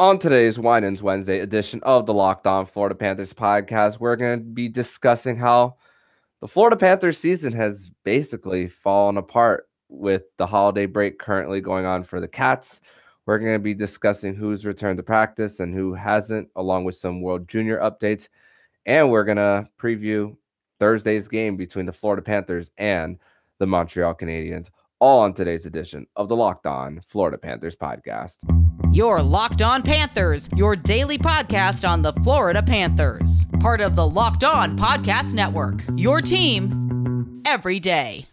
On today's Winans Wednesday edition of the Locked On Florida Panthers podcast, we're going to be discussing how the Florida Panthers season has basically fallen apart with the holiday break currently going on for the Cats. We're going to be discussing who's returned to practice and who hasn't, along with some World Junior updates. And we're going to preview Thursday's game between the Florida Panthers and the Montreal Canadiens, all on today's edition of the Locked On Florida Panthers podcast. Your Locked On Panthers, your daily podcast on the Florida Panthers. Part of the Locked On Podcast Network. Your team every day.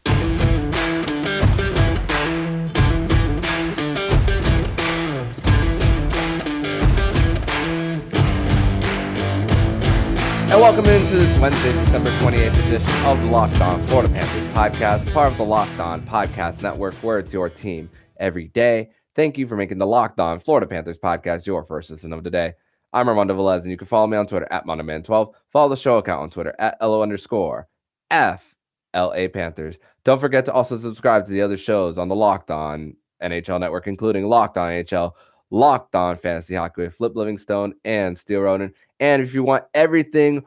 And welcome into this Wednesday, December 28th edition of the Locked On Florida Panthers podcast, part of the Locked On Podcast Network, where it's your team every day. Thank you for making the Locked On Florida Panthers podcast your first listen of the day. I'm Armando Velez, and you can follow me on Twitter at MondoMan12. Follow the show account on Twitter at LO underscore FLA Panthers. Don't forget to also subscribe to the other shows on the Locked On NHL network, including Locked On NHL, Locked On Fantasy Hockey with Flip Livingstone and Steel Ronan. And if you want everything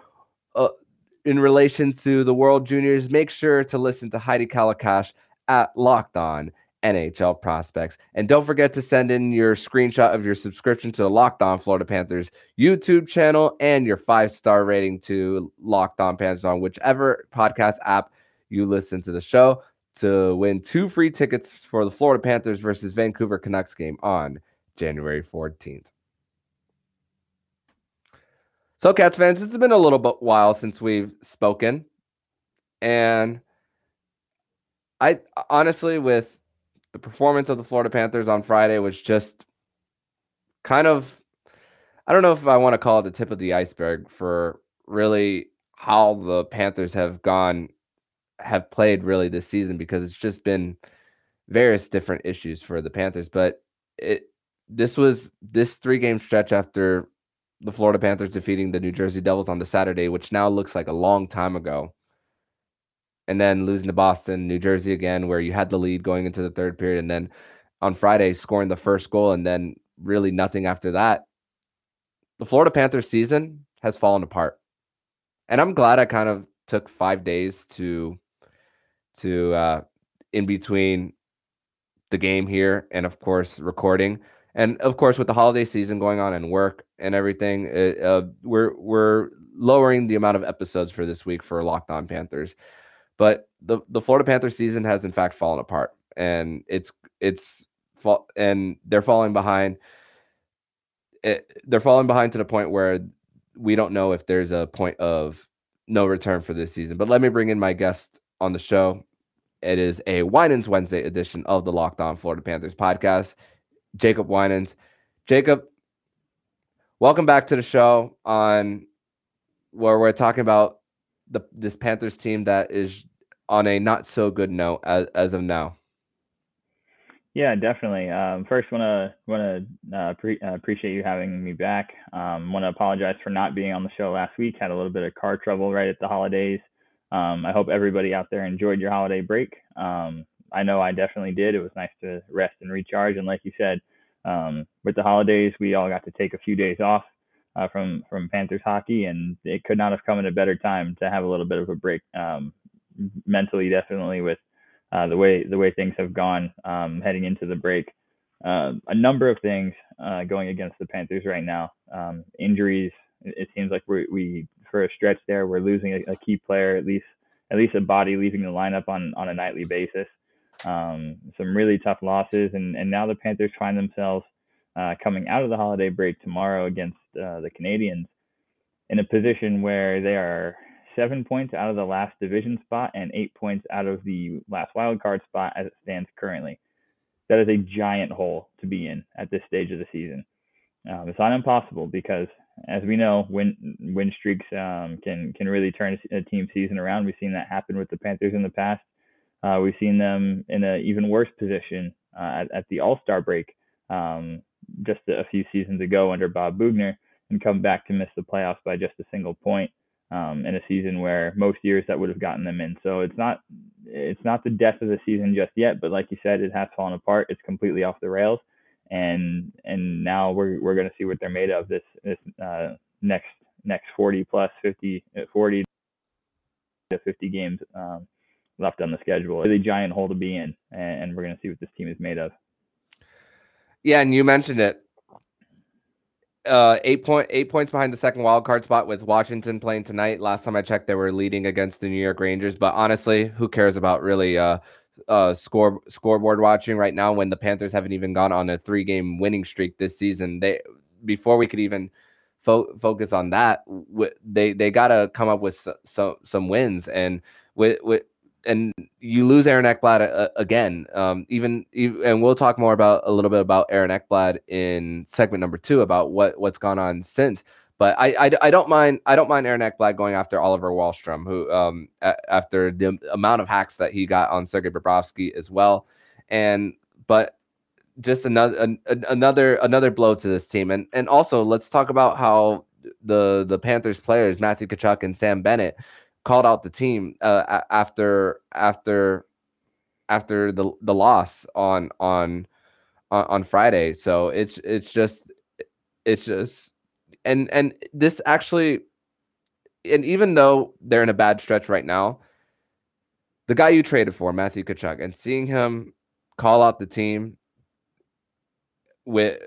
uh, in relation to the World Juniors, make sure to listen to Heidi Kalakash at Locked On NHL prospects. And don't forget to send in your screenshot of your subscription to the Locked On Florida Panthers YouTube channel and your five star rating to Locked On Panthers on whichever podcast app you listen to the show to win two free tickets for the Florida Panthers versus Vancouver Canucks game on January 14th. So, Cats fans, it's been a little bit while since we've spoken. And I honestly, with the performance of the Florida Panthers on Friday was just kind of I don't know if I want to call it the tip of the iceberg for really how the Panthers have gone have played really this season because it's just been various different issues for the Panthers but it this was this three game stretch after the Florida Panthers defeating the New Jersey Devils on the Saturday which now looks like a long time ago. And then losing to Boston, New Jersey again, where you had the lead going into the third period, and then on Friday scoring the first goal, and then really nothing after that. The Florida Panthers season has fallen apart, and I'm glad I kind of took five days to to uh, in between the game here and of course recording and of course with the holiday season going on and work and everything it, uh, we're we're lowering the amount of episodes for this week for locked on panthers but the the Florida Panthers season has in fact fallen apart, and it's it's and they're falling behind. It, they're falling behind to the point where we don't know if there's a point of no return for this season. But let me bring in my guest on the show. It is a Winans Wednesday edition of the Locked On Florida Panthers podcast. Jacob Winans. Jacob, welcome back to the show on where we're talking about the this Panthers team that is on a not so good note as, as of now. Yeah, definitely. Um, first, want to want to uh, pre- uh, appreciate you having me back. Um, want to apologize for not being on the show last week. Had a little bit of car trouble right at the holidays. Um, I hope everybody out there enjoyed your holiday break. Um, I know I definitely did. It was nice to rest and recharge. And like you said, um, with the holidays, we all got to take a few days off uh, from from Panthers hockey, and it could not have come at a better time to have a little bit of a break um, mentally, definitely with uh, the way the way things have gone um, heading into the break. Uh, a number of things uh, going against the Panthers right now. Um, injuries. It, seems like we, we for a stretch there we're losing a, a, key player, at least at least a body leaving the lineup on on a nightly basis. Um, some really tough losses, and and now the Panthers find themselves uh, coming out of the holiday break tomorrow against uh, the Canadiens in a position where they are seven points out of the last division spot and eight points out of the last wild card spot as it stands currently. That is a giant hole to be in at this stage of the season. Um, it's not impossible because, as we know, win win streaks um, can can really turn a team season around. We've seen that happen with the Panthers in the past. Uh, we've seen them in an even worse position uh, at, at, the All Star break um, just a few seasons ago under Bob Boughner and come back to miss the playoffs by just a single point um, in a season where most years that would have gotten them in. So it's not it's not the death of the season just yet, but like you said, it has fallen apart. It's completely off the rails, and and now we're we're going to see what they're made of this this uh, next next 40 plus 50 uh, 40 to 50 games um, left on the schedule. It's a giant hole to be in, and we're going to see what this team is made of. Yeah, and you mentioned it. Uh, eight point eight points behind the second wild card spot with Washington playing tonight. Last time I checked, they were leading against the New York Rangers. But honestly, who cares about really uh, uh score scoreboard watching right now when the Panthers haven't even gone on a three game winning streak this season? They before we could even fo- focus on that, they they got to come up with some some wins and with with and you lose Aaron Ekblad uh, again. Um, even, even, and we'll talk more about a little bit about Aaron Ekblad in segment number two about what what's gone on since. But I, I, I don't mind I don't mind Aaron Ekblad going after Oliver Wahlstrom, who um a, after the amount of hacks that he got on Sergei Bobrovsky as well, and but just another an, another another blow to this team, and and also let's talk about how the the Panthers players Matthew Tkachuk and Sam Bennett called out the team uh, after after after the the loss on on on Friday. So it's it's just it's just and and this actually and even though they're in a bad stretch right now, the guy you traded for, Matthew Tkachuk, and seeing him call out the team with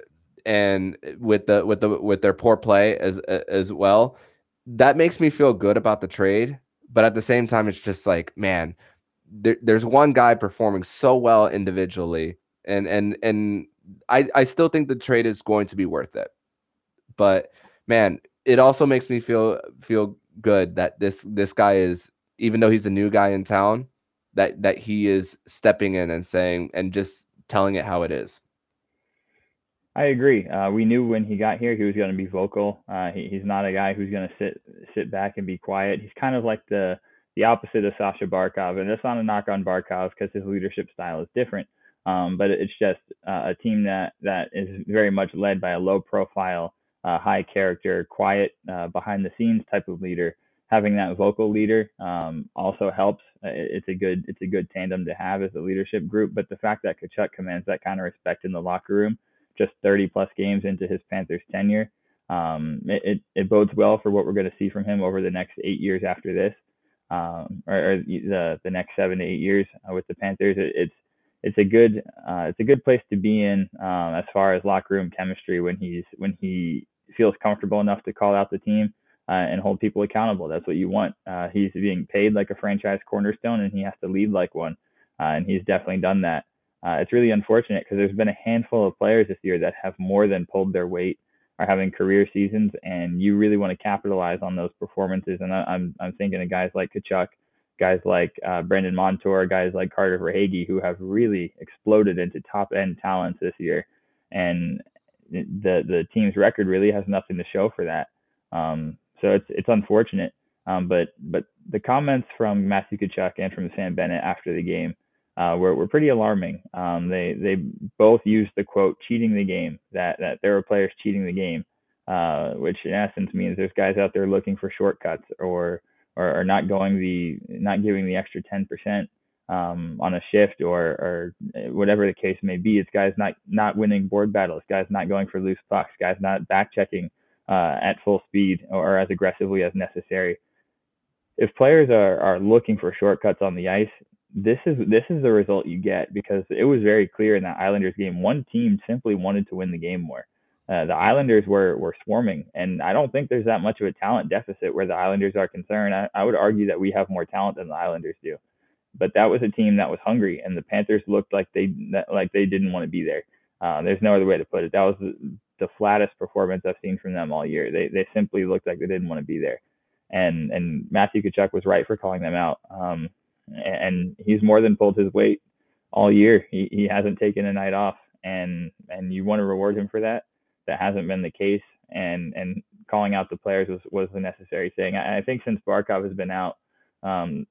and with the with the with their poor play as as well, that makes me feel good about the trade but at the same time, it's just like, man, there, there's one guy performing so well individually, and and and I I still think the trade is going to be worth it. But man, it also makes me feel feel good that this this guy is even though he's a new guy in town, that that he is stepping in and saying and just telling it how it is. I agree. Uh, we knew when he got here he was going to be vocal. Uh, he, he's not a guy who's going to sit sit back and be quiet. He's kind of like the the opposite of Sasha Barkov, and that's not a knock on Barkov because his leadership style is different. Um, but it's just uh, a team that that is very much led by a low profile, uh, high character, quiet, uh, behind the scenes type of leader. Having that vocal leader um, also helps. It's a good it's a good tandem to have as a leadership group. But the fact that Tkachuk commands that kind of respect in the locker room just 30 plus games into his Panthers tenure. Um, it, it, it, bodes well for what we're going to see from him over the next eight years after this, um, or, or, the the next seven to eight years uh, with the Panthers. It, it's it's a good uh, it's a good place to be in um, as far as locker room chemistry when he's when he feels comfortable enough to call out the team uh, and hold people accountable. That's what you want. Uh, he's being paid like a franchise cornerstone, and he has to lead like one, uh, and he's definitely done that uh, it's really unfortunate because there's been a handful of players this year that have more than pulled their weight, are having career seasons, and you really want to capitalize on those performances. And I, am I'm thinking of guys like Tkachuk, guys like uh, Brandon Montour, guys like Carter Verhaeghe, who have really exploded into top end talents this year, and the the team's record really has nothing to show for that. Um, so it's it's unfortunate. Um, but but the comments from Matthew Tkachuk and from Sam Bennett after the game uh, were, were pretty alarming. Um, they they both used the quote "cheating the game" that that there were players cheating the game, uh, which in essence means there's guys out there looking for shortcuts or or, or not going the not giving the extra ten percent um, on a shift or or whatever the case may be. It's guys not not winning board battles, guys not going for loose pucks, guys not back checking uh, at full speed or as aggressively as necessary. If players are, are looking for shortcuts on the ice, this is this is the result you get because it was very clear in that Islanders game. One team simply wanted to win the game more. Uh, the Islanders were were swarming, and I don't think there's that much of a talent deficit where the Islanders are concerned. I, I would argue that we have more talent than the Islanders do, but that was a team that was hungry, and the Panthers looked like they like they didn't want to be there. Uh, there's no other way to put it. That was the, the flattest performance I've seen from them all year. They they simply looked like they didn't want to be there, and and Matthew Tkachuk was right for calling them out. Um, and he's more than pulled his weight all year. He he hasn't taken a night off, and and you want to reward him for that. That hasn't been the case, and and calling out the players was was the necessary thing. I, I think since Barkov has been out, um,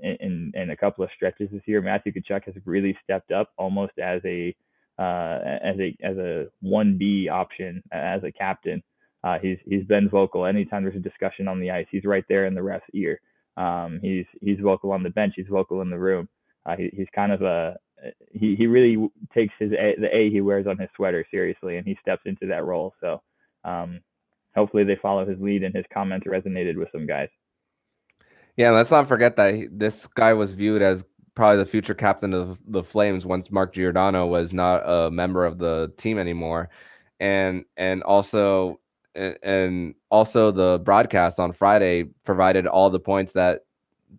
in in a couple of stretches this year, Matthew Tkachuk has really stepped up almost as a uh, as a as a one B option as a captain. Uh, he's he's been vocal anytime there's a discussion on the ice. He's right there in the ref's ear. Um, he's he's vocal on the bench. He's vocal in the room. Uh, he, he's kind of a he he really takes his a, the A he wears on his sweater seriously, and he steps into that role. So um, hopefully they follow his lead, and his comments resonated with some guys. Yeah, let's not forget that this guy was viewed as probably the future captain of the Flames once Mark Giordano was not a member of the team anymore, and and also and also the broadcast on Friday provided all the points that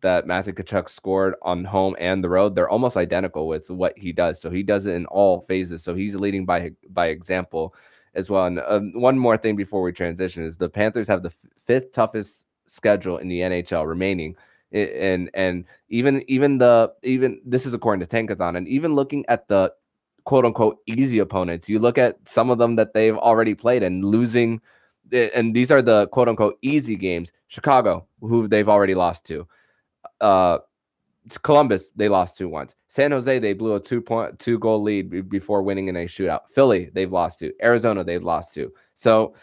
that Matthew Tkachuk scored on home and the road. They're almost identical with what he does. So he does it in all phases. So he's leading by by example as well. And um, one more thing before we transition is the Panthers have the fifth toughest schedule in the NHL remaining. And and even even the even this is according to Tankathon, and even looking at the quote unquote easy opponents, you look at some of them that they've already played and losing and these are the quote unquote easy games. Chicago, who they've already lost to. Uh, Columbus, they lost to once. San Jose, they blew a two point two goal lead before winning in a shootout. Philly, they've lost to. Arizona, they've lost to. So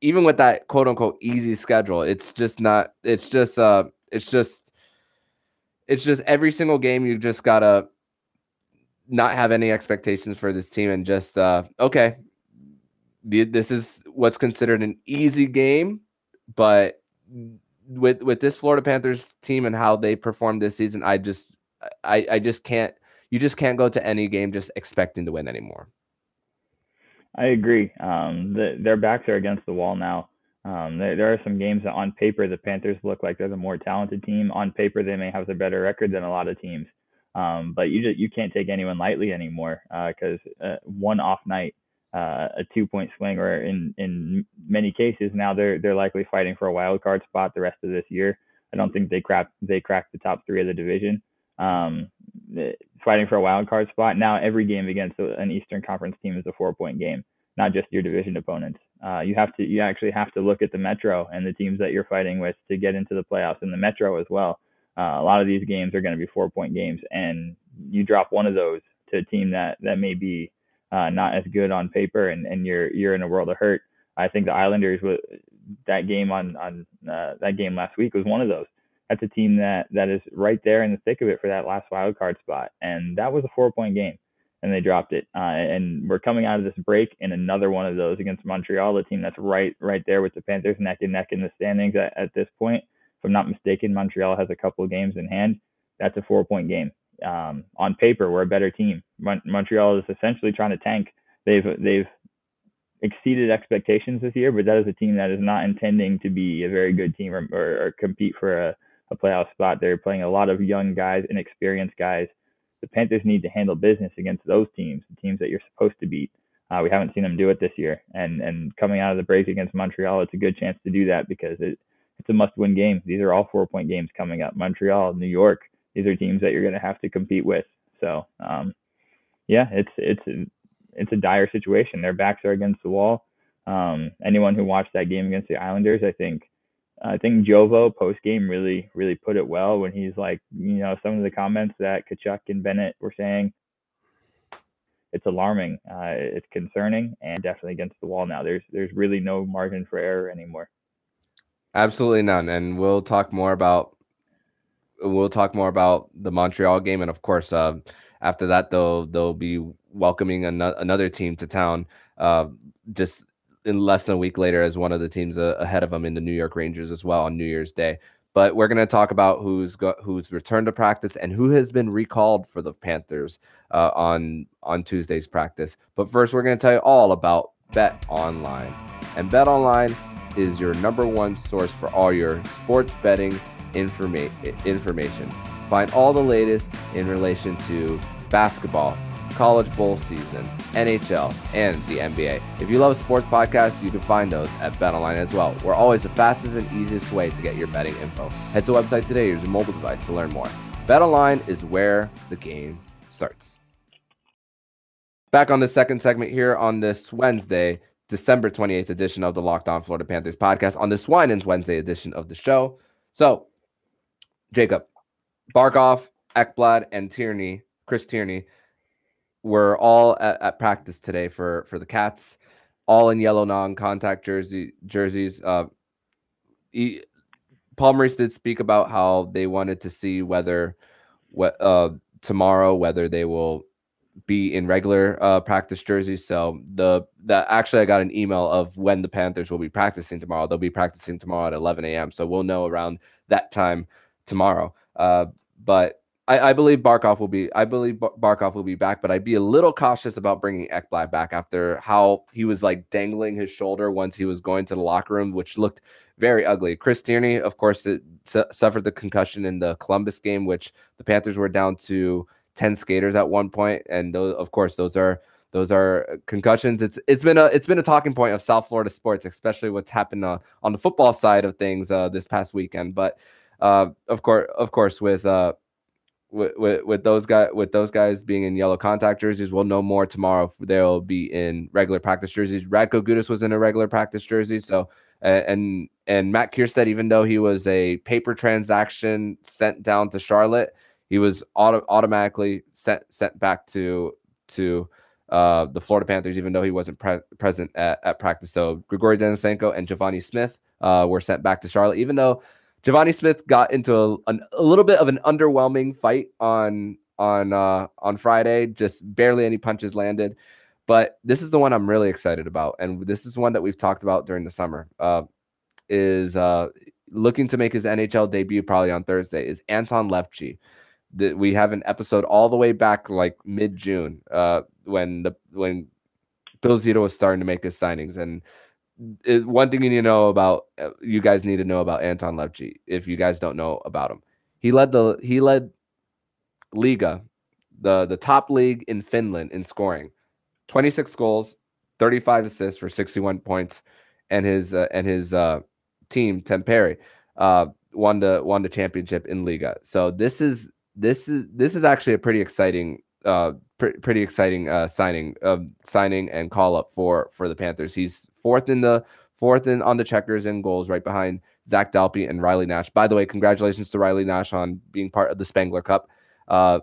even with that quote unquote easy schedule, it's just not. It's just uh, it's just, it's just every single game you just gotta not have any expectations for this team and just uh, okay, this is what's considered an easy game, but with with this Florida Panthers team and how they performed this season, I just I I just can't you just can't go to any game just expecting to win anymore. I agree. Um, the, their backs are against the wall now. Um, there, there are some games that on paper the Panthers look like they're the more talented team. On paper, they may have the better record than a lot of teams. Um, but you just you can't take anyone lightly anymore because uh, uh, one off night uh, a two point swing, or in in many cases now they're they're likely fighting for a wild card spot the rest of this year. I don't think they crack they crack the top three of the division. Um, fighting for a wild card spot now. Every game against an Eastern Conference team is a four point game, not just your division opponents. Uh, you have to you actually have to look at the Metro and the teams that you're fighting with to get into the playoffs in the Metro as well. Uh, a lot of these games are going to be four point games, and you drop one of those to a team that that may be uh, not as good on paper, and, and you're you're in a world of hurt. I think the Islanders that game on on uh, that game last week was one of those. That's a team that that is right there in the thick of it for that last wild card spot, and that was a four point game, and they dropped it. Uh, and we're coming out of this break in another one of those against Montreal, the team that's right right there with the Panthers neck and neck in the standings at, at this point. If I'm not mistaken, Montreal has a couple of games in hand. That's a four point game um, on paper we're a better team. Mon- Montreal is essentially trying to tank. They've they've exceeded expectations this year, but that is a team that is not intending to be a very good team or, or, or compete for a, a playoff spot. They're playing a lot of young guys, inexperienced guys. The Panthers need to handle business against those teams, the teams that you're supposed to beat. Uh, we haven't seen them do it this year, and and coming out of the break against Montreal, it's a good chance to do that because it, it's a must-win game. These are all four-point games coming up. Montreal, New York, these are teams that you're going to have to compete with. So, um, yeah, it's it's a, it's a dire situation. Their backs are against the wall. Um, anyone who watched that game against the Islanders, I think, I think Jovo post game really really put it well when he's like, you know, some of the comments that Tkachuk and Bennett were saying. It's alarming. Uh, it's concerning, and definitely against the wall now. There's there's really no margin for error anymore. Absolutely none. And we'll talk more about we'll talk more about the Montreal game, and of course, uh, after that, they'll they'll be welcoming an- another team to town. Uh, just in less than a week later, as one of the teams uh, ahead of them in the New York Rangers as well on New Year's Day. But we're going to talk about who's who's returned to practice and who has been recalled for the Panthers uh, on on Tuesday's practice. But first, we're going to tell you all about Bet Online, and Bet Online is your number one source for all your sports betting informa- information. Find all the latest in relation to basketball, college bowl season, NHL, and the NBA. If you love sports podcasts, you can find those at BetOnline as well. We're always the fastest and easiest way to get your betting info. Head to the website today or use your mobile device to learn more. BetOnline is where the game starts. Back on the second segment here on this Wednesday, December 28th edition of the Locked On Florida Panthers podcast on this Winans Wednesday edition of the show. So, Jacob, Barkov, Ekblad, and Tierney, Chris Tierney, were all at, at, practice today for for the Cats, all in yellow non-contact jersey jerseys. Uh, Paul Maurice did speak about how they wanted to see whether what uh, tomorrow whether they will be in regular uh, practice jerseys. So the the actually I got an email of when the Panthers will be practicing tomorrow. They'll be practicing tomorrow at 11 a.m. So we'll know around that time tomorrow. Uh, but I, I, believe Barkov will be. I believe Barkov will be back, but I'd be a little cautious about bringing Ekblad back after how he was like dangling his shoulder once he was going to the locker room, which looked very ugly. Chris Tierney, of course, it, su- suffered the concussion in the Columbus game, which the Panthers were down to 10 skaters at one point and those of course those are those are concussions it's it's been a it's been a talking point of south florida sports especially what's happened uh, on the football side of things uh, this past weekend but uh, of course of course with uh with, with, with those guys with those guys being in yellow contact jerseys we'll know more tomorrow they'll be in regular practice jerseys radko Gudas was in a regular practice jersey so and and matt kiersted even though he was a paper transaction sent down to charlotte he was auto- automatically sent sent back to to uh, the Florida Panthers, even though he wasn't pre- present at, at practice. So Grigory Denisenko and Givani Smith uh, were sent back to Charlotte, even though Givani Smith got into a, a little bit of an underwhelming fight on on uh, on Friday. Just barely any punches landed. But this is the one I'm really excited about, and this is one that we've talked about during the summer. Uh, is uh, looking to make his NHL debut probably on Thursday. Is Anton Levtchi that we have an episode all the way back like mid June, uh, when the when Bill Zito was starting to make his signings. And it, one thing you need to know about uh, you guys need to know about Anton Levtchi if you guys don't know about him. He led the he led Liiga, the the top league in Finland in scoring. 26 goals, 35 assists for 61 points and his uh, and his uh, team Tampere uh, won the won the championship in Liiga. So this is this is this is actually a pretty exciting uh pr- pretty exciting uh signing uh, signing and call up for for the Panthers. He's fourth in the fourth in on the checkers and goals right behind Zach Dalpe and Riley Nash. By the way, congratulations to Riley Nash on being part of the Spengler Cup. Uh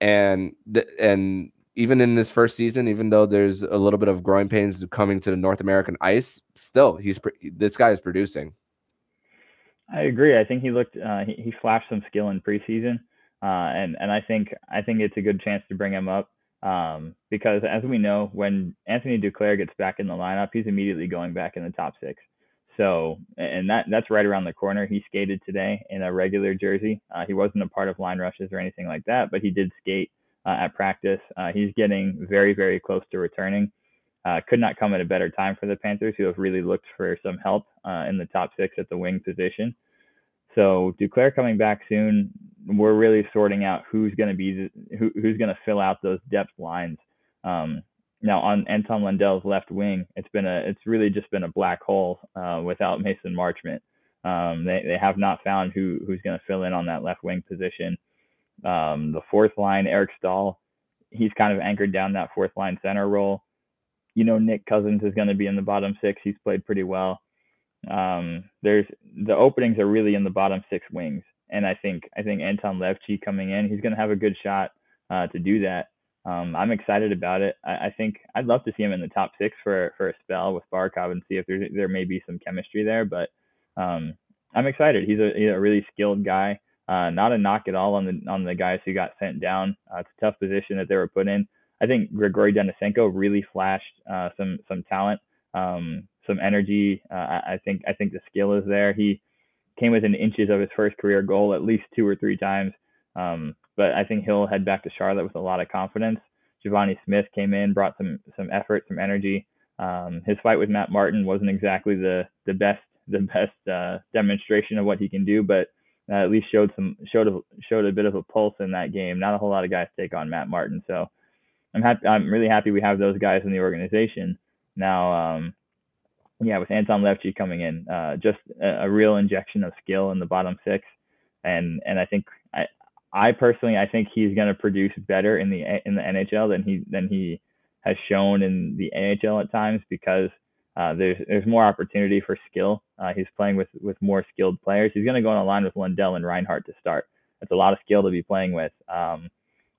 and th- and even in this first season, even though there's a little bit of growing pains coming to the North American ice, still he's this guy is producing. I agree. I think he looked uh, he, he flashed some skill in preseason. Uh, and and I think I think it's a good chance to bring him up um, because as we know, when Anthony Duclair gets back in the lineup, he's immediately going back in the top six. So and that that's right around the corner. He skated today in a regular jersey. Uh, he wasn't a part of line rushes or anything like that, but he did skate uh, at practice. Uh, he's getting very very close to returning. Uh, could not come at a better time for the Panthers, who have really looked for some help in the top six at the wing position. So Duclair coming back soon. We're really sorting out who's going to be who, who's going to fill out those depth lines. Um, now on Anton Lundell's left wing, it's been a it's really just been a black hole uh, without Mason Marchment. Um, they they have not found who who's going to fill in on that left wing position. Um, the fourth line, Eric Staal, he's kind of anchored down that fourth line center role. You know, Nick Cousins is going to be in the bottom six. He's played pretty well. Um, there's the openings are really in the bottom six wings, and I think I think Anton Levtchi coming in, he's going to have a good shot uh, to do that. Um, I'm excited about it. I, I, think I'd love to see him in the top six for for a spell with Barkov and see if there there may be some chemistry there. But um, I'm excited. He's a he's a really skilled guy. Uh, not a knock at all on the on the guys who got sent down. Uh, it's a tough position that they were put in. I think Grigory Denisenko really flashed uh, some some talent. Um, some energy. Uh, I think I think the skill is there. He came within inches of his first career goal at least two or three times. Um, but I think he'll head back to Charlotte with a lot of confidence. Givani Smith came in, brought some some effort, some energy. Um, his fight with Matt Martin wasn't exactly the the best the best uh, demonstration of what he can do, but uh, at least showed some showed a, showed a bit of a pulse in that game. Not a whole lot of guys take on Matt Martin, so I'm happy. I'm really happy we have those guys in the organization now. Um, yeah, with Anton Levtchi coming in, uh, just a, a, real injection of skill in the bottom six, and and I think I I personally I think he's going to produce better in the in the NHL than he than he has shown in the NHL at times because uh, there's there's more opportunity for skill. Uh, he's playing with with more skilled players. He's going to go on a line with Lundell and Reinhart to start. It's a lot of skill to be playing with. Um,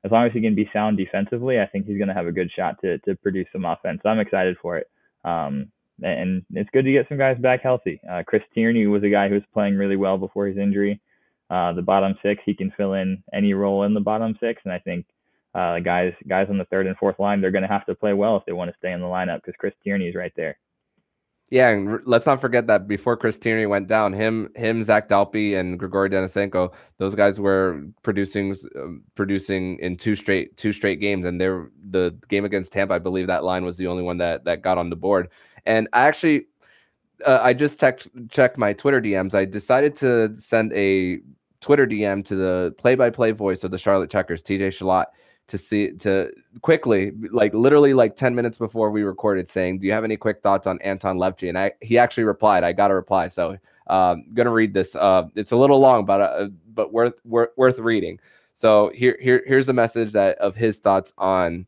as long as he can be sound defensively, I think he's going to have a good shot to to produce some offense. I'm excited for it. Um, and it's good to get some guys back healthy. Uh, Chris Tierney was a guy who was playing really well before his injury. uh, the bottom six, he can fill in any role in the bottom six. And I think uh, guys guys on the third and fourth line, they're going to have to play well if they want to stay in the lineup because Chris Tierney is right there. Yeah, and let's not forget that before Chris Tierney went down, him, him, Zach Dalpe, and Grigory Denisenko, those guys were producing, uh, producing in two straight, two straight games, and they're the game against Tampa. I believe that line was the only one that that got on the board. And I actually, uh, I just checked checked my Twitter DMs. I decided to send a Twitter DM to the play-by-play voice of the Charlotte Checkers, TJ Shalott, to see to quickly, like literally like 10 minutes before we recorded, saying, Do you have any quick thoughts on Anton Levtchi? And I he actually replied, I got a reply. So um gonna read this. Uh it's a little long, but uh, but worth worth worth reading. So here here here's the message that of his thoughts on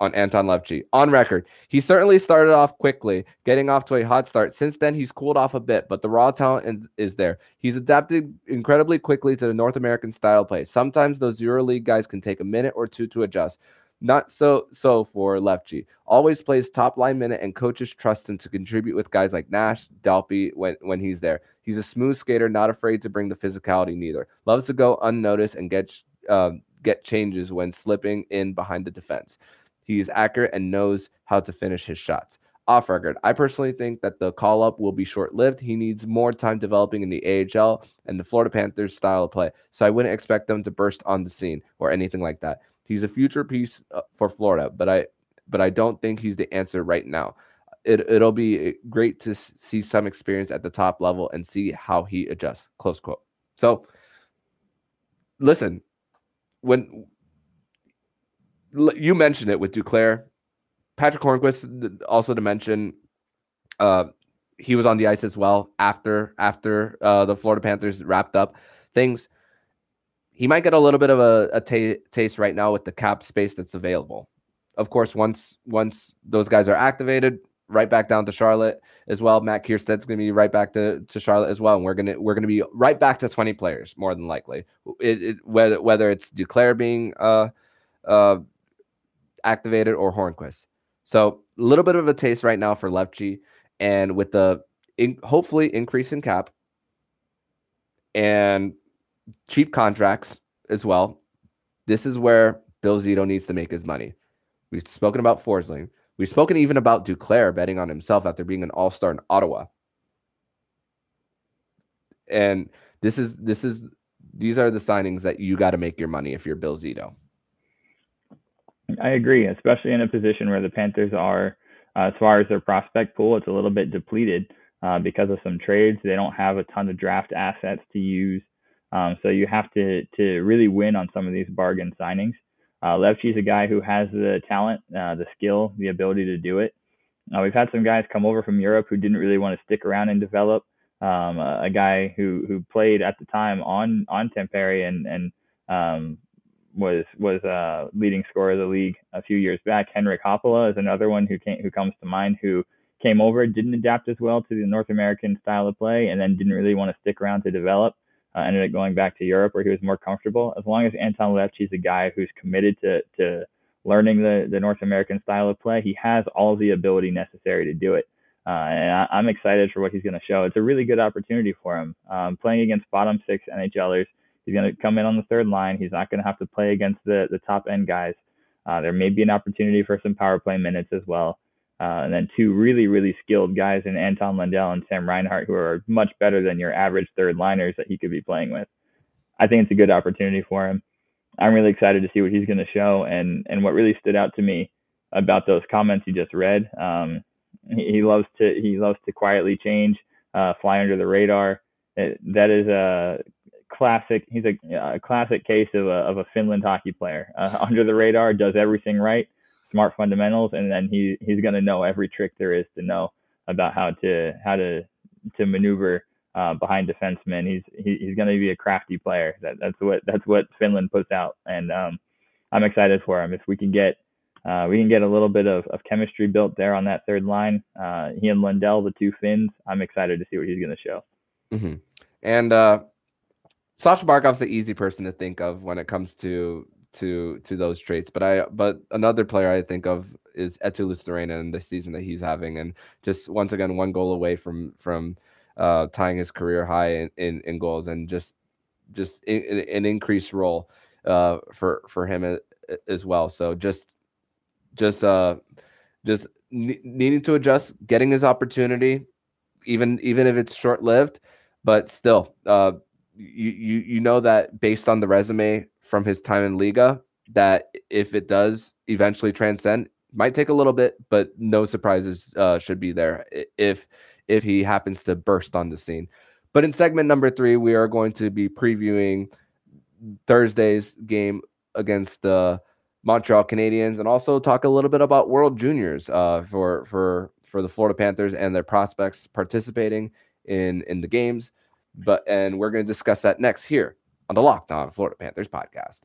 on Anton Levtchi. On record, he certainly started off quickly, getting off to a hot start. Since then, he's cooled off a bit, but the raw talent is there. He's adapted incredibly quickly to the North American style play. Sometimes those EuroLeague guys can take a minute or two to adjust. Not so so for Levtchi. Always plays top line minute, and coaches trust him to contribute with guys like Nash, Dalpe when when he's there. He's a smooth skater, not afraid to bring the physicality neither. Loves to go unnoticed and get um, get changes when slipping in behind the defense. He's accurate and knows how to finish his shots. Off record, I personally think that the call up will be short lived. He needs more time developing in the AHL and the Florida Panthers style of play. So I wouldn't expect them to burst on the scene or anything like that. He's a future piece uh, for Florida, but I but I don't think he's the answer right now. It, it'll be uh, great to see some experience at the top level and see how he adjusts. Close quote. So, listen, when you mentioned it with Duclair, Patric Hornqvist Also to mention, uh, he was on the ice as well after after uh, the Florida Panthers wrapped up things. He might get a little bit of a, a t- taste right now with the cap space that's available. Of course, once once those guys are activated, right back down to Charlotte as well. Matt Kiersted going to be right back to, to Charlotte as well, and we're gonna we're gonna be right back to twenty players more than likely. It, it, whether whether it's Duclair being uh, uh, activated or Hornqvist. So a little bit of a taste right now for Levtchi, and with the in, hopefully increase in cap and cheap contracts as well. This is where Bill Zito needs to make his money. We've spoken about Forsling. We've spoken even about Duclair betting on himself after being an all-star in Ottawa. And this is this is these are the signings that you got to make your money if you're Bill Zito. I agree, especially in a position where the Panthers are, uh, as far as their prospect pool, it's a little bit depleted uh, because of some trades. They don't have a ton of draft assets to use, um, so you have to to really win on some of these bargain signings. Uh, Levtchi's a guy who has the talent, uh, the skill, the ability to do it. Uh, we've had some guys come over from Europe who didn't really want to stick around and develop. Um, a, a guy who who played at the time on on Tampere and and um, was was a leading scorer of the league a few years back. Henrik Haapala is another one who came who comes to mind who came over, didn't adapt as well to the North American style of play, and then didn't really want to stick around to develop. Uh, ended up going back to Europe where he was more comfortable. As long as Anton Levtchi is a guy who's committed to to learning the the North American style of play, he has all the ability necessary to do it. Uh, and I, am excited for what he's going to show. It's a really good opportunity for him. Um, playing against bottom six NHLers, He's going to come in on the third line. He's not going to have to play against the, the top end guys. Uh, there may be an opportunity for some power play minutes as well. Uh, and then two really, really skilled guys in Anton Lundell and Sam Reinhart, who are much better than your average third liners that he could be playing with. I think it's a good opportunity for him. I'm really excited to see what he's going to show. And, and what really stood out to me about those comments you just read, um, he, he loves to he loves to quietly change, uh, fly under the radar. It, that is a classic. He's a, a classic case of a, of a Finland hockey player. Uh, under the radar, does everything right, smart fundamentals, and then he he's going to know every trick there is to know about how to how to to maneuver uh, behind defensemen. He's he, he's going to be a crafty player. That, that's what that's what Finland puts out, and um, I'm excited for him. If we can get uh, we can get a little bit of, of chemistry built there on that third line. Uh, he and Lundell, the two Finns, I'm excited to see what he's going to show. Mm-hmm. And uh, Sasha Barkov's the easy person to think of when it comes to to to those traits. But I but another player I think of is Eetu Luostarinen and the season that he's having, and just once again one goal away from from uh, tying his career high in, in, in goals, and just just in, an increased role uh, for for him as well. So just just uh just needing to adjust, getting his opportunity, even even if it's short lived, but still, uh, you you you know that based on the resume from his time in Liiga, that if it does eventually transcend, might take a little bit, but no surprises uh, should be there if if he happens to burst on the scene. But in segment number three, we are going to be previewing Thursday's game against the Montreal Canadiens and also talk a little bit about World Juniors uh, for for for the Florida Panthers and their prospects participating in in the games. But and we're going to discuss that next here on the Locked On Florida Panthers podcast.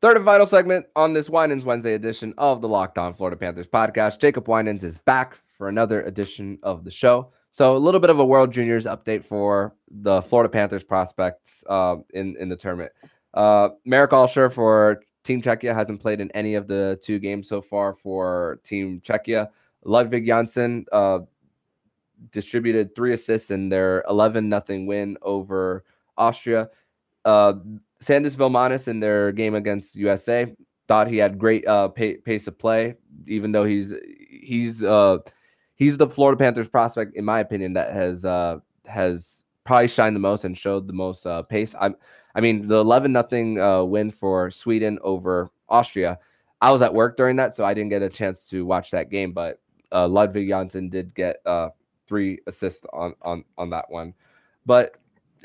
Third and final segment on this Winans Wednesday edition of the Locked On Florida Panthers podcast. Jacob Winans is back for another edition of the show. So a little bit of a World Juniors update for the Florida Panthers prospects uh, in in the tournament. Uh, Marek Alscher for Team Czechia hasn't played in any of the two games so far for Team Czechia. Ludvig Jansson uh, distributed three assists in their 11 nothing win over Austria. Uh, Sandis Vilmanis in their game against USA thought he had great uh, pay, pace of play, even though he's he's uh, he's the Florida Panthers prospect, in my opinion, that has uh, has probably shined the most and showed the most uh, pace. I'm, I mean, the 11 nothing uh, win for Sweden over Austria. I was at work during that, so I didn't get a chance to watch that game. But uh, Ludvig Jansson did get uh, three assists on on on that one. But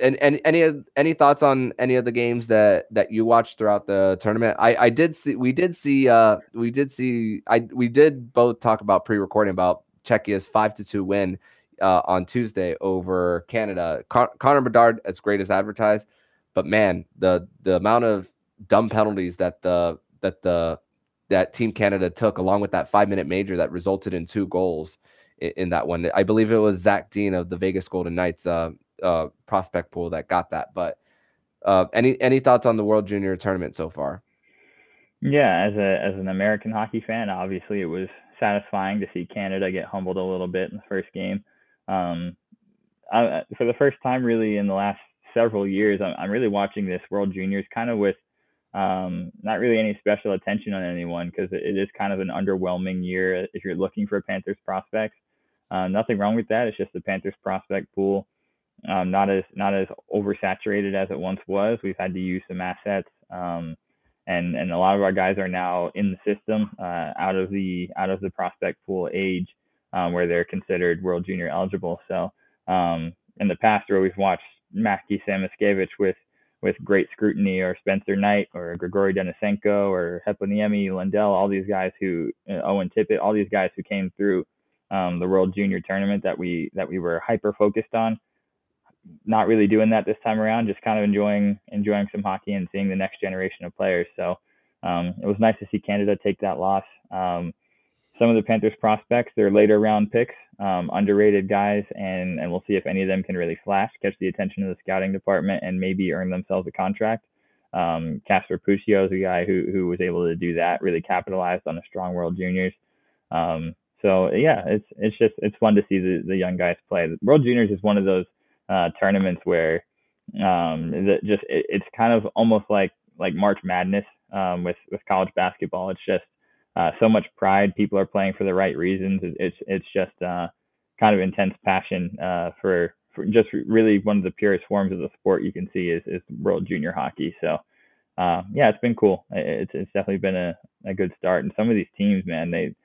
and, and any any thoughts on any of the games that that you watched throughout the tournament? I I did see we did see uh we did see I we did both talk about pre-recording about Czechia's five to two win uh, on Tuesday over Canada. Con- Connor Bedard as great as advertised, but man, the the amount of dumb penalties that the that the that Team Canada took, along with that five minute major that resulted in two goals in, in that one. I believe it was Zach Dean of the Vegas Golden Knights. Uh, uh, prospect pool that got that. But uh, any any thoughts on the World Junior Tournament so far? Yeah, as a as an American hockey fan, obviously it was satisfying to see Canada get humbled a little bit in the first game. Um, I, for the first time, really in the last several years, I'm, I'm really watching this World Juniors kind of with um, not really any special attention on anyone because it is kind of an underwhelming year if you're looking for Panthers prospects. Uh, nothing wrong with that. It's just the Panthers prospect pool um, not as not as oversaturated as it once was. We've had to use some assets, um, and and a lot of our guys are now in the system, uh, out of the out of the prospect pool age, um, where they're considered World Junior eligible. So um, in the past, where we've watched Mackie Samoskevich with with great scrutiny, or Spencer Knight, or Grigory Denisenko, or Heponiemi, Lundell, all these guys who uh, Owen Tippett, all these guys who came through um, the World Junior tournament that we that we were hyper focused on not really doing that this time around. Just kind of enjoying enjoying some hockey and seeing the next generation of players. So um, it was nice to see Canada take that loss. Um, some of the Panthers prospects, they're later round picks, um, underrated guys, and and we'll see if any of them can really flash, catch the attention of the scouting department, and maybe earn themselves a contract. Um, Kasper Puutio is a guy who who was able to do that, really capitalized on a strong World Juniors. Um, so yeah, it's it's just it's fun to see the, the young guys play. World Juniors is one of those uh, tournaments where um, that just it, it's kind of almost like like March Madness um, with with college basketball. It's just uh, so much pride. People are playing for the right reasons. It, it's it's just uh, kind of intense passion uh, for for just really one of the purest forms of the sport you can see is is World Junior Hockey. So. Uh, yeah, it's been cool. It's it's definitely been a, a good start. And some of these teams, man, they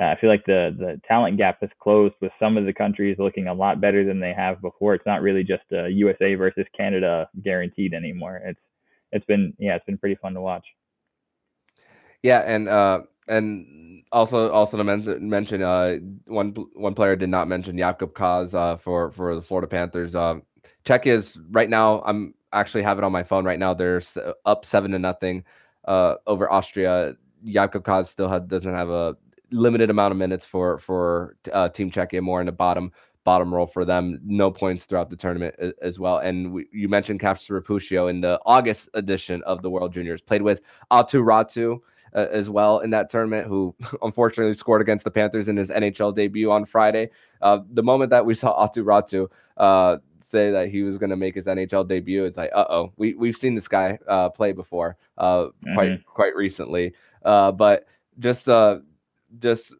uh, I feel like the the talent gap has closed with some of the countries looking a lot better than they have before. It's not really just a USA versus Canada guaranteed anymore. It's it's been yeah, it's been pretty fun to watch. Yeah, and uh, and also also to men- mention uh, one one player did not mention Jakub Kos uh, for for the Florida Panthers. Uh, Czech is right now. I'm actually have it on my phone right now. They're up seven to nothing uh, over Austria. Jakub Kos still has, doesn't have a limited amount of minutes for for uh, Team Czechia, more in the bottom bottom role for them. No points throughout the tournament as well. And we, you mentioned Kasper Puutio in the August edition of the World Juniors, played with Aatu Räty uh, as well in that tournament, who unfortunately scored against the Panthers in his NHL debut on Friday. Uh, the moment that we saw Aatu Räty uh, say that he was going to make his NHL debut. It's like, uh oh, we we've seen this guy uh, play before, uh, mm-hmm. quite quite recently. Uh, but just uh, just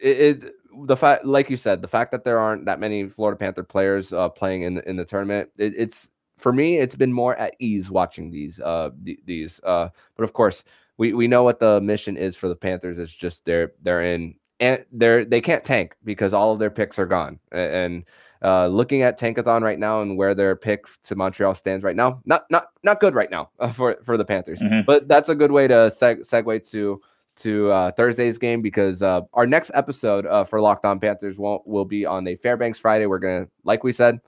it, it, the fact, like you said, the fact that there aren't that many Florida Panther players uh, playing in the, in the tournament, it, it's for me, it's been more at ease watching these uh th- these. Uh, but of course, we we know what the mission is for the Panthers. It's just they're they're in and they're they can't tank because all of their picks are gone. And uh, looking at Tankathon right now and where their pick to Montreal stands right now, not not not good right now uh, for for the Panthers. Mm-hmm. But that's a good way to seg- segue to to uh, Thursday's game because uh, our next episode uh, for Locked On Panthers won't will be on a Fairbanks Friday. We're gonna, like we said,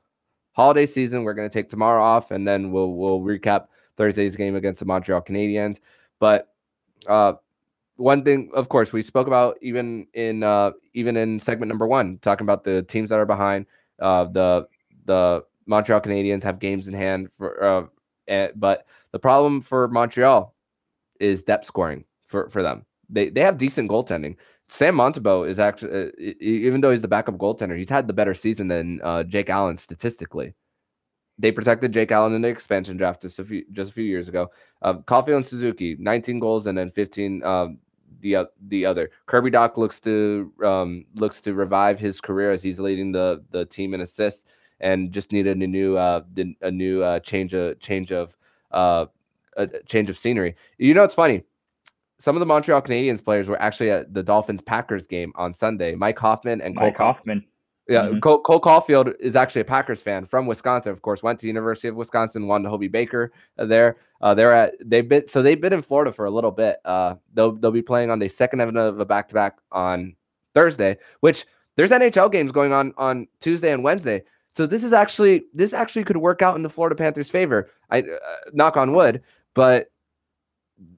holiday season. We're gonna take tomorrow off, and then we'll we'll recap Thursday's game against the Montreal Canadiens. But uh, one thing, of course, we spoke about even in uh, even in segment number one, talking about the teams that are behind. Uh, the the Montreal Canadiens have games in hand for, and, but the problem for Montreal is depth scoring for for them. They they have decent goaltending. Sam Montembeault is actually, uh, even though he's the backup goaltender, he's had the better season than uh, Jake Allen statistically. They protected Jake Allen in the expansion draft just a few just a few years ago. Uh, Caufield and Suzuki, 19 goals and then 15 um, the uh, the other. Kirby Dach looks to um, looks to revive his career as he's leading the the team in assists and just needed a new uh, a new uh, change of change of uh, a change of scenery. You know, it's funny. Some of the Montreal Canadiens players were actually at the Dolphins Packers game on Sunday. Mike Hoffman and Mike Cole Hoffman. Yeah, mm-hmm. Cole, Cole Caufield is actually a Packers fan from Wisconsin. Of course, went to University of Wisconsin, won the Hobey Baker uh, there. Uh, they're at they've been so they've been in Florida for a little bit. Uh, they'll they'll be playing on the second of a back to back on Thursday, which there's NHL games going on on Tuesday and Wednesday. So this is actually this actually could work out in the Florida Panthers' favor. I uh, knock on wood, but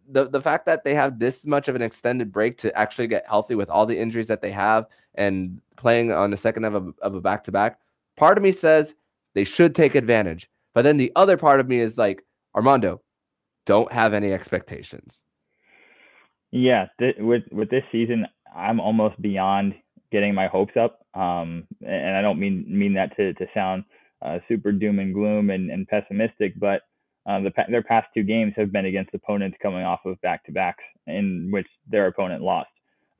the the fact that they have this much of an extended break to actually get healthy with all the injuries that they have and playing on the second of a, of a back-to-back part of me says they should take advantage. But then the other part of me is like armando don't have any expectations. Yeah th- with with this season i'm almost beyond getting my hopes up. Um, and i don't mean mean that to, to sound uh, super doom and gloom and, and pessimistic but uh, the, their past two games have been against opponents coming off of back-to-backs in which their opponent lost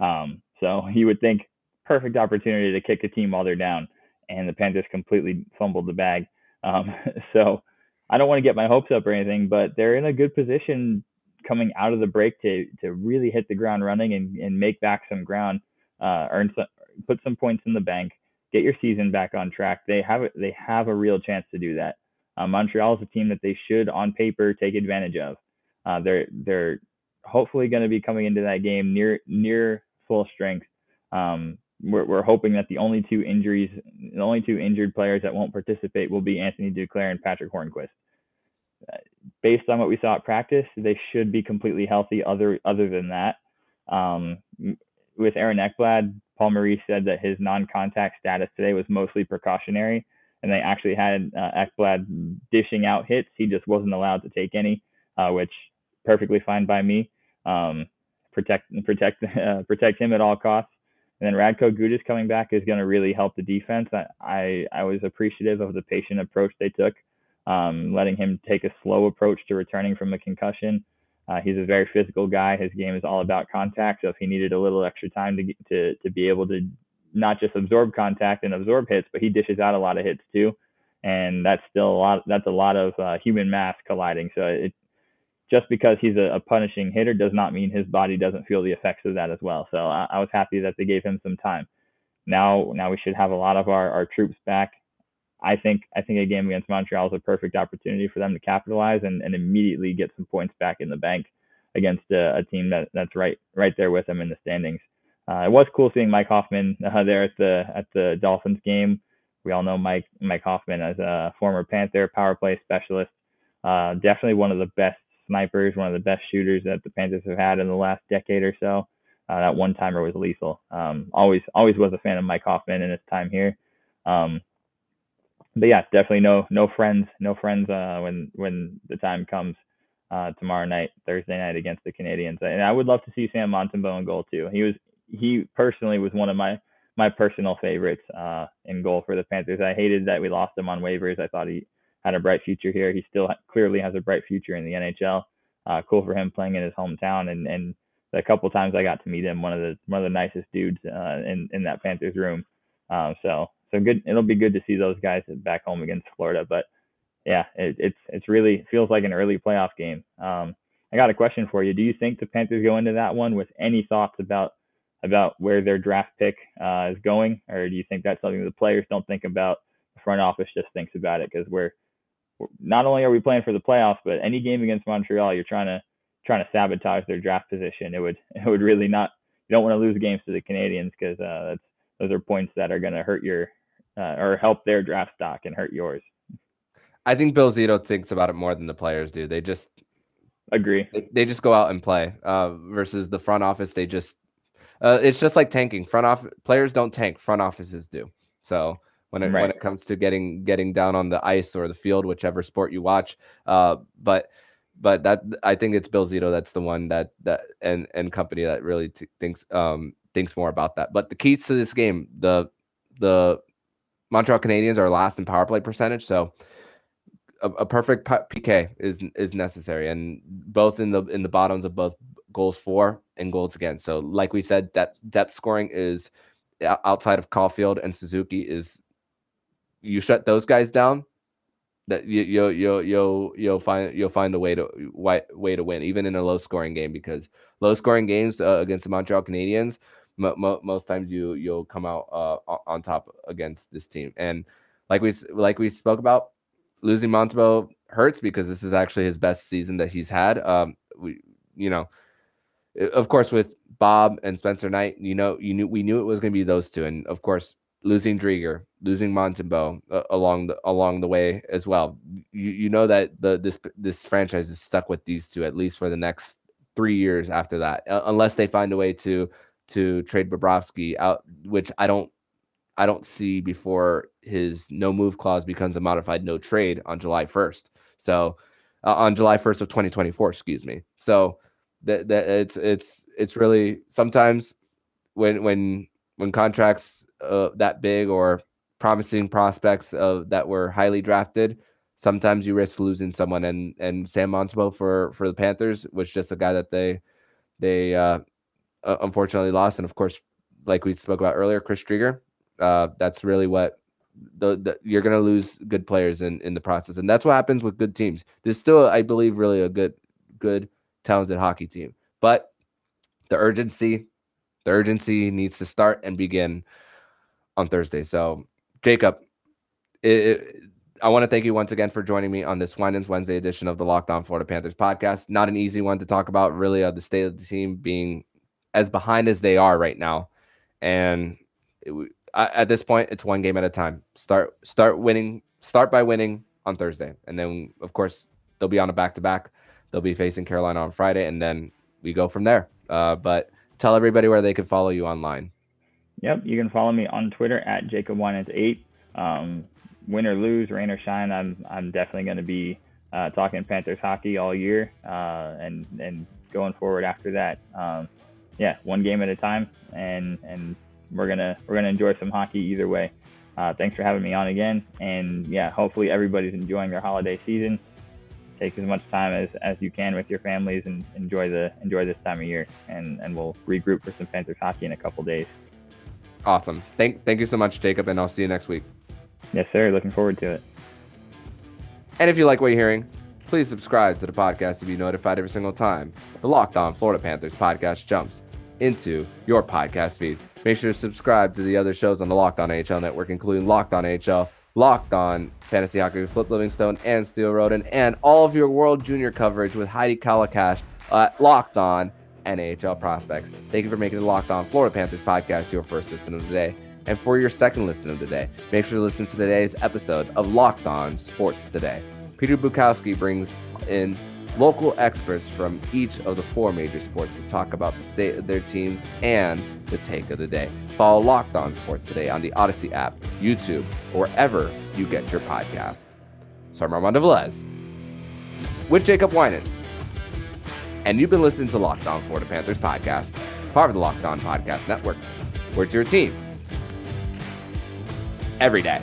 um, so you would think perfect opportunity to kick a team while they're down, and the Panthers completely fumbled the bag. Um, so I don't want to get my hopes up or anything, but they're in a good position coming out of the break to to really hit the ground running and, and make back some ground, uh, earn some, put some points in the bank, get your season back on track. They have they have a real chance to do that. Uh, Montreal is a team that they should, on paper, take advantage of. Uh, they're they're hopefully going to be coming into that game near near full strength. Um, we're, we're hoping that the only two injuries, the only two injured players that won't participate will be Anthony Duclair and Patric Hornqvist. Uh, based on what we saw at practice, they should be completely healthy. Other other than that, um, with Aaron Ekblad, Paul Maurice said that his non-contact status today was mostly precautionary, and they actually had uh, Ekblad dishing out hits. He just wasn't allowed to take any, uh, which perfectly fine by me. Um, protect protect uh, protect him at all costs. And then Radko Gudas coming back is going to really help the defense. I, I, I was appreciative of the patient approach they took, um, letting him take a slow approach to returning from a concussion. Uh, he's a very physical guy. His game is all about contact. So if he needed a little extra time to to to be able to not just absorb contact and absorb hits, but he dishes out a lot of hits too, and that's still a lot. That's a lot of uh, human mass colliding. So it just because he's a, a, punishing hitter does not mean his body doesn't feel the effects of that as well. So I, I, was happy that they gave him some time. Now, now we should have a lot of our, our troops back. I think I think a game against Montreal is a perfect opportunity for them to capitalize and, and immediately get some points back in the bank against a, a team that, that's right right there with them in the standings. Uh, it was cool seeing Mike Hoffman uh, there at the at the Dolphins game. We all know Mike Mike Hoffman as a former Panther power play specialist. Uh, definitely one of the best snipers, one of the best shooters that the Panthers have had in the last decade or so. Uh, that one timer was lethal. Um, always, always was a fan of Mike Hoffman in his time here. Um, but yeah, definitely no, no friends, no friends uh, when when the time comes uh, tomorrow night, Thursday night against the Canadiens. And I would love to see Sam Montembeault in goal too. He was, he personally was one of my my personal favorites uh, in goal for the Panthers. I hated that we lost him on waivers. I thought he had a bright future here. He still clearly has a bright future in the NHL. Uh, cool for him playing in his hometown, and and the couple times I got to meet him, one of the one of the nicest dudes uh, in in that Panthers room. Um, so so good. It'll be good to see those guys back home against Florida. But yeah, it, it's it's really feels like an early playoff game. Um, I got a question for you. Do you think the Panthers go into that one with any thoughts about about where their draft pick uh, is going, or do you think that's something the players don't think about? The front office just thinks about it because we're, we're not only are we playing for the playoffs, but any game against Montreal, you're trying to trying to sabotage their draft position. It would it would really not. You don't want to lose games to the Canadiens because uh, that's those are points that are going to hurt your uh, or help their draft stock and hurt yours. I think Bill Zito thinks about it more than the players do. They just agree. They, they just go out and play. Uh, versus the front office, they just uh, it's just like tanking. Front off players don't tank. Front offices do. So when it right. when it comes to getting getting down on the ice or the field, whichever sport you watch, uh, but but that I think it's Bill Zito that's the one that that and and company that really t- thinks um thinks more about that. But the keys to this game, the the Montreal Canadiens are last in power play percentage, so a, a, perfect PK is is necessary, and both in the in the bottoms of both goals for and goals against. So, like we said, depth depth scoring is outside of Caufield and Suzuki is you shut those guys down, that you you you you'll you'll find you'll find a way to way to win even in a low scoring game because low scoring games uh, against the Montreal Canadiens most times you you'll come out uh, on top against this team. And like we like we spoke about, losing Montembeault hurts because this is actually his best season that he's had. Um, we you know, of course with Bob and Spencer Knight, you know, you knew we knew it was going to be those two, and of course losing Driedger, losing Montembeault uh, along the along the way as well. You you know that the this this franchise is stuck with these two at least for the next three years after that, uh, unless they find a way to to trade Bobrovsky out, which I don't I don't see before his no move clause becomes a modified no trade on July 1st. So uh, on July 1st of 2024, excuse me. So that that it's it's it's really sometimes when when when contracts uh, that big or promising prospects uh, that were highly drafted, sometimes you risk losing someone. And and Sam Montembeault for for the Panthers was just a guy that they they uh, unfortunately lost. And of course, like we spoke about earlier, Chris Driedger. Uh, that's really what the, the you're going to lose good players in in the process, and that's what happens with good teams. There's still, I believe, really a good, good, talented hockey team, but the urgency, the urgency needs to start and begin on Thursday. So, Jacob, it, it, I want to thank you once again for joining me on this Winans Wednesday edition of the Locked On Florida Panthers podcast. Not an easy one to talk about, really, uh, the state of the team being as behind as they are right now, and it, at this point, it's one game at a time. Start start winning. Start by winning on Thursday, and then of course they'll be on a back to back. They'll be facing Carolina on Friday, and then we go from there. Uh, but tell everybody where they can follow you online. Yep, you can follow me on Twitter at Jacob Winans eight. Um, win or lose, rain or shine, I'm I'm definitely going to be uh, talking Panthers hockey all year, uh, and and going forward after that. Um, yeah, one game at a time, and and we're gonna we're gonna enjoy some hockey either way. Uh, thanks for having me on again, and yeah, hopefully everybody's enjoying their holiday season. Take as much time as, as you can with your families and enjoy the enjoy this time of year, and and we'll regroup for some Panthers hockey in a couple days. Awesome. Thank thank you so much, Jacob, and I'll see you next week. Yes, sir. Looking forward to it. And if you like what you're hearing, please subscribe to the podcast to be notified every single time the Locked On Florida Panthers podcast jumps into your podcast feed. Make sure to subscribe to the other shows on the Locked On NHL network, including Locked On NHL, Locked On Fantasy Hockey with Flip Livingstone and Steele Roden, and all of your World Junior coverage with Heidi Kalakash at Locked On NHL Prospects. Thank you for making the Locked On Florida Panthers podcast your first listen of the day. And for your second listen of the day, make sure to listen to today's episode of Locked On Sports Today. Peter Bukowski brings in local experts from each of the four major sports to talk about the state of their teams and the take of the day. Follow Locked On Sports today on the Odyssey app, YouTube, or wherever you get your podcast. So I'm Armando Velez with Jacob Winans. And you've been listening to Locked On Florida Panthers podcast, part of the Locked On Podcast Network. Where's your team every day.